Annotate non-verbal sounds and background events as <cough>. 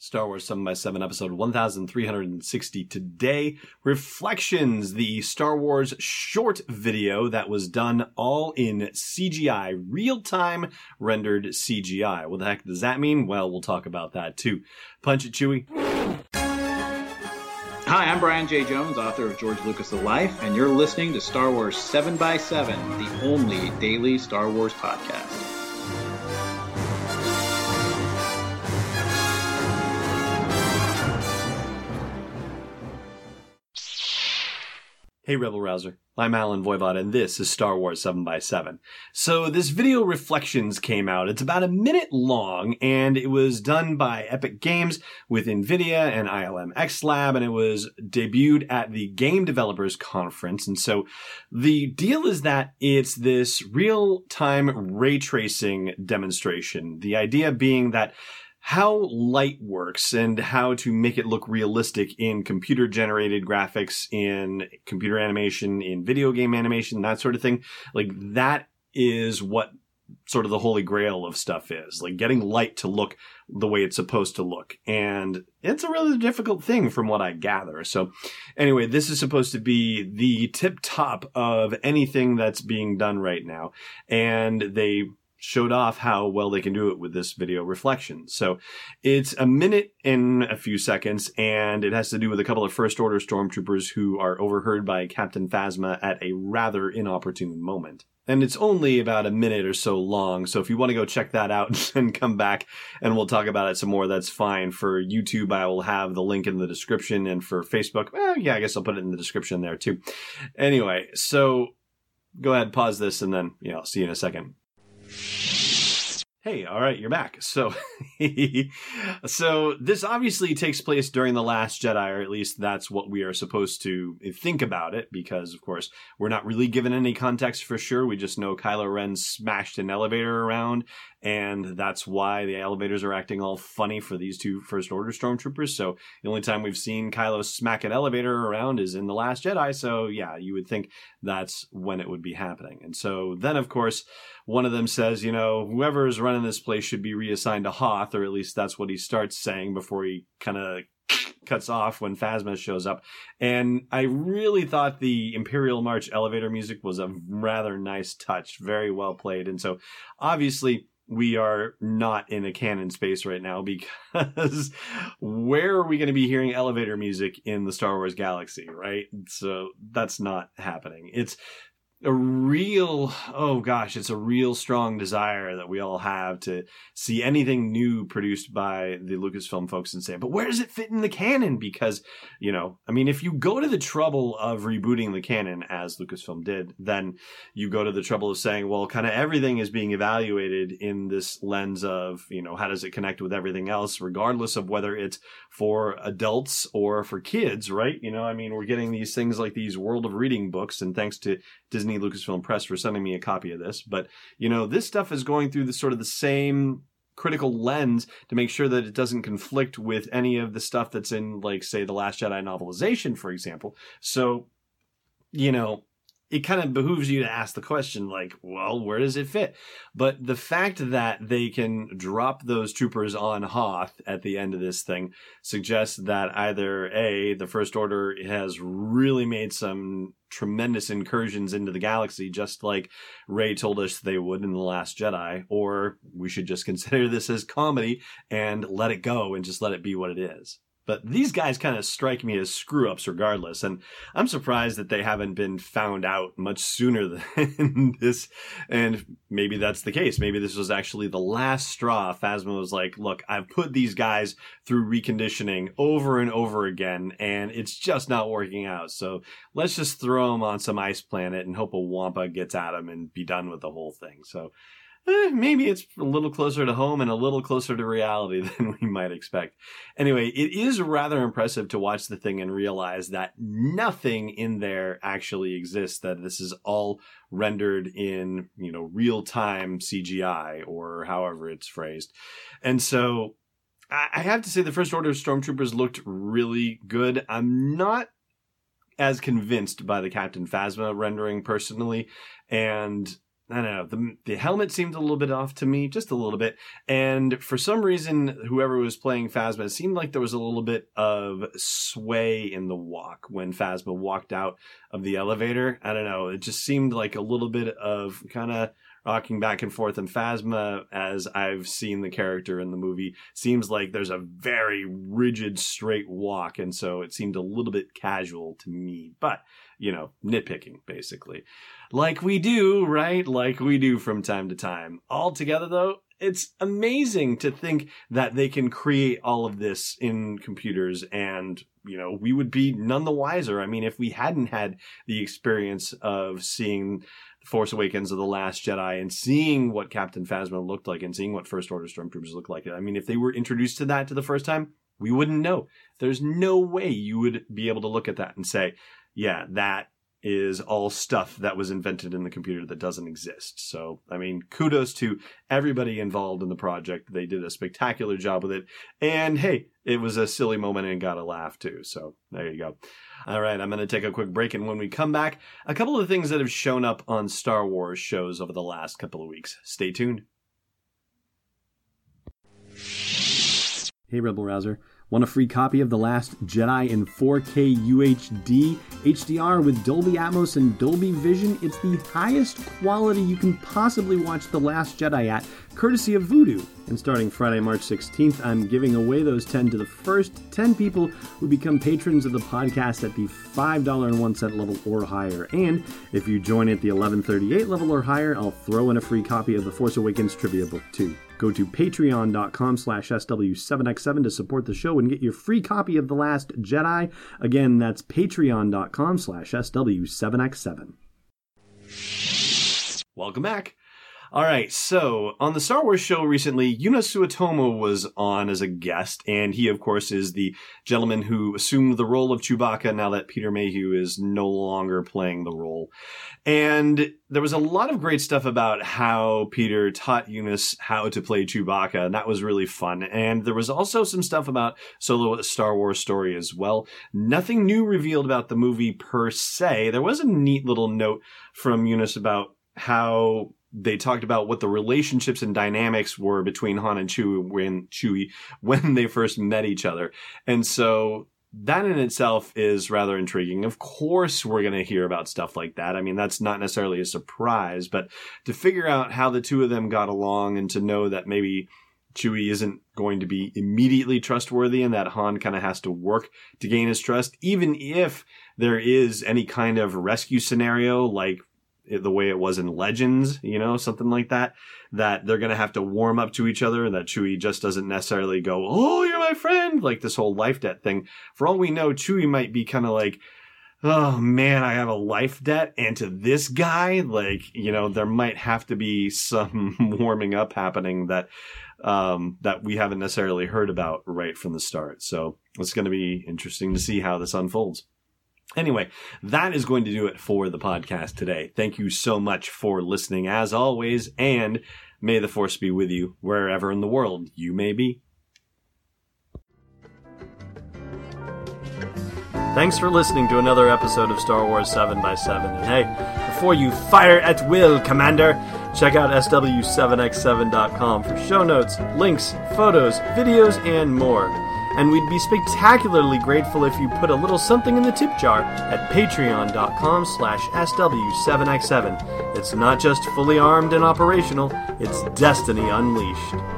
Star Wars 7 by 7 episode 1360 today. Reflections, the Star Wars short video that was done all in CGI, real time rendered CGI. What the heck does that mean? Well, we'll talk about that too. Punch it, Chewie. Hi, I'm Brian Jay Jones, author of George Lucas' The Life, and you're listening to Star Wars 7 by 7 the only daily Star Wars podcast. Hey Rebel Rouser, I'm Allen Voivod and this is Star Wars 7 by 7 So this video reflections came out. It's about a minute long and it was done by Epic Games with NVIDIA and ILM X Lab and it was debuted at the Game Developers Conference. And so the deal is that it's this real-time ray tracing demonstration. The idea being that how light works and how to make it look realistic in computer generated graphics, in computer animation, in video game animation, that sort of thing. Like that is what sort of the holy grail of stuff is like getting light to look the way it's supposed to look. And it's a really difficult thing from what i gather. So anyway this is supposed to be the tip top of anything that's being done right now. And they showed off how well they can do it with this video reflection. So it's a minute and a few seconds, and it has to do with a couple of First Order stormtroopers who are overheard by Captain Phasma at a rather inopportune moment. And it's only about a minute or so long, so if you want to go check that out <laughs> and come back and we'll talk about it some more, that's fine. For YouTube, I will have the link in the description, and for Facebook, well, yeah, I guess I'll put it in the description there too. Anyway, so go ahead, pause this, and then, yeah, I'll see you in a second. Hey, all right, you're back. So, <laughs> so this obviously takes place during the Last Jedi, or at least that's what we are supposed to think about it, because of course we're not really given any context for sure. We just know Kylo Ren smashed an elevator around, and that's why the elevators are acting all funny for these two First Order stormtroopers. So the only time we've seen Kylo smack an elevator around is in the Last Jedi. So yeah, you would think that's when it would be happening. And so then, of course, one of them says, you know, whoever is running this place should be reassigned to Hoth, or at least that's what he starts saying before he kind of <sniffs> cuts off when Phasma shows up. And I really thought the Imperial March elevator music was a rather nice touch, very well played. And so obviously we are not in a canon space right now <laughs> because where are we going to be hearing elevator music in the Star Wars galaxy, right? So that's not happening. It's a real oh gosh it's a real strong desire that we all have to see anything new produced by the lucasfilm folks and say but where does it fit in the canon? Because you know i mean if you go to the trouble of rebooting the canon as lucasfilm did then you go to the trouble of saying well kind of everything is being evaluated in this lens of you know how does it connect with everything else regardless of whether it's for adults or for kids right? You know i mean we're getting these things like these world of reading books and thanks to Disney Lucasfilm Press for sending me a copy of this. But, you know, this stuff is going through the sort of the same critical lens to make sure that it doesn't conflict with any of the stuff that's in, like, say, the Last Jedi novelization, for example. So, you know, it kind of behooves you to ask the question, like, well, where does it fit? But the fact that they can drop those troopers on Hoth at the end of this thing suggests that either A, the First Order has really made some tremendous incursions into the galaxy, just like Rey told us they would in The Last Jedi, or we should just <laughs> consider this as comedy and let it go and just let it be what it is. But these guys kind of strike me as screw ups regardless. And I'm surprised that they haven't been found out much sooner <laughs> than this. And maybe that's the case. Maybe this was actually the last straw. Phasma was like, look, I've put these guys through reconditioning over and over again, and it's just not working out. So let's just throw them on some ice planet and hope a Wampa gets at them and be done with the whole thing. So eh, maybe it's a little closer to home and a little closer to reality <laughs> than we might expect. Anyway, it is rather impressive to watch the thing and realize that nothing in there actually exists, that this is all rendered in, you know, real time CGI or however it's phrased. And so I have to say the First Order Stormtroopers looked really good. I'm not as convinced by the Captain Phasma rendering personally. And I don't know. The the helmet seemed a little bit off to me, just a little bit. And for some reason, whoever was playing Phasma, seemed like there was a little bit of sway in the walk when Phasma walked out of the elevator. I don't know. It just seemed like a little bit of kind of rocking back and forth. And Phasma, as I've seen the character in the movie, seems like there's a very rigid, straight walk. And so it seemed a little bit casual to me. But, you know, nitpicking, basically. Like we do, right? Like we do from time to time. All together, though, it's amazing to think that they can create all of this in computers and you know we would be none the wiser i mean if we hadn't had the experience of seeing Force Awakens of the Last Jedi and seeing what Captain Phasma looked like and seeing what First Order stormtroopers look like. I mean, if they were introduced to that to the first time, we wouldn't know. There's no way you would be able to look at that and say, yeah, that is all stuff that was invented in the computer that doesn't exist. So, I mean, kudos to everybody involved in the project. They did a spectacular job with it. And hey, it was a silly moment and got a laugh too. So, there you go. All right, I'm going to take a quick break. And when we come back, a couple of things that have shown up on Star Wars shows over the last couple of weeks. Stay tuned. Hey, Rebel Rouser. Want a free copy of The Last Jedi in 4K UHD HDR with Dolby Atmos and Dolby Vision? It's the highest quality you can possibly watch The Last Jedi at, courtesy of Vudu. And starting Friday, March 16th, I'm giving away those 10 to the first 10 people who become patrons of the podcast at the $5.01 level or higher. And if you join at the 1138 level or higher, I'll throw in a free copy of The Force Awakens trivia book too. Go to patreon.com slash SW7x7 to support the show and get your free copy of The Last Jedi. Again, that's patreon.com slash SW7x7. Welcome back. All right, so on the Star Wars show recently, Joonas Suotamo was on as a guest, and he, of course, is the gentleman who assumed the role of Chewbacca now that Peter Mayhew is no longer playing the role. And there was a lot of great stuff about how Peter taught Joonas how to play Chewbacca, and that was really fun. And there was also some stuff about Solo Star Wars story as well. Nothing new revealed about the movie per se. There was a neat little note from Joonas about how they talked about what the relationships and dynamics were between Han and Chewie when Chewie <laughs> when they first met each other. And so that in itself is rather intriguing. Of course, we're going to hear about stuff like that. I mean, that's not necessarily a surprise, but to figure out how the two of them got along and to know that maybe Chewie isn't going to be immediately trustworthy and that Han kind of has to work to gain his trust, even if there is any kind of rescue scenario like the way it was in Legends, you know, something like that, that they're going to have to warm up to each other and that Chewie just doesn't necessarily go, Oh, you're my friend. Like this whole life debt thing. For all we know, Chewie might be kind of like, Oh man, I have a life debt. And to this guy, like, you know, there might have to be some <laughs> warming up happening that, um, that we haven't necessarily heard about right from the start. So it's going to be interesting to see how this unfolds. Anyway, that is going to do it for the podcast today. Thank you so much for listening as always, and may the force be with you wherever in the world you may be. Thanks for listening to another episode of Star Wars 7 by 7 And hey, before you fire at will, Commander, check out SW7x7.com for show notes, links, photos, videos, and more and we'd be spectacularly grateful if you put a little something in the tip jar at patreon.com slash sw7x7. It's not just fully armed and operational, it's destiny unleashed.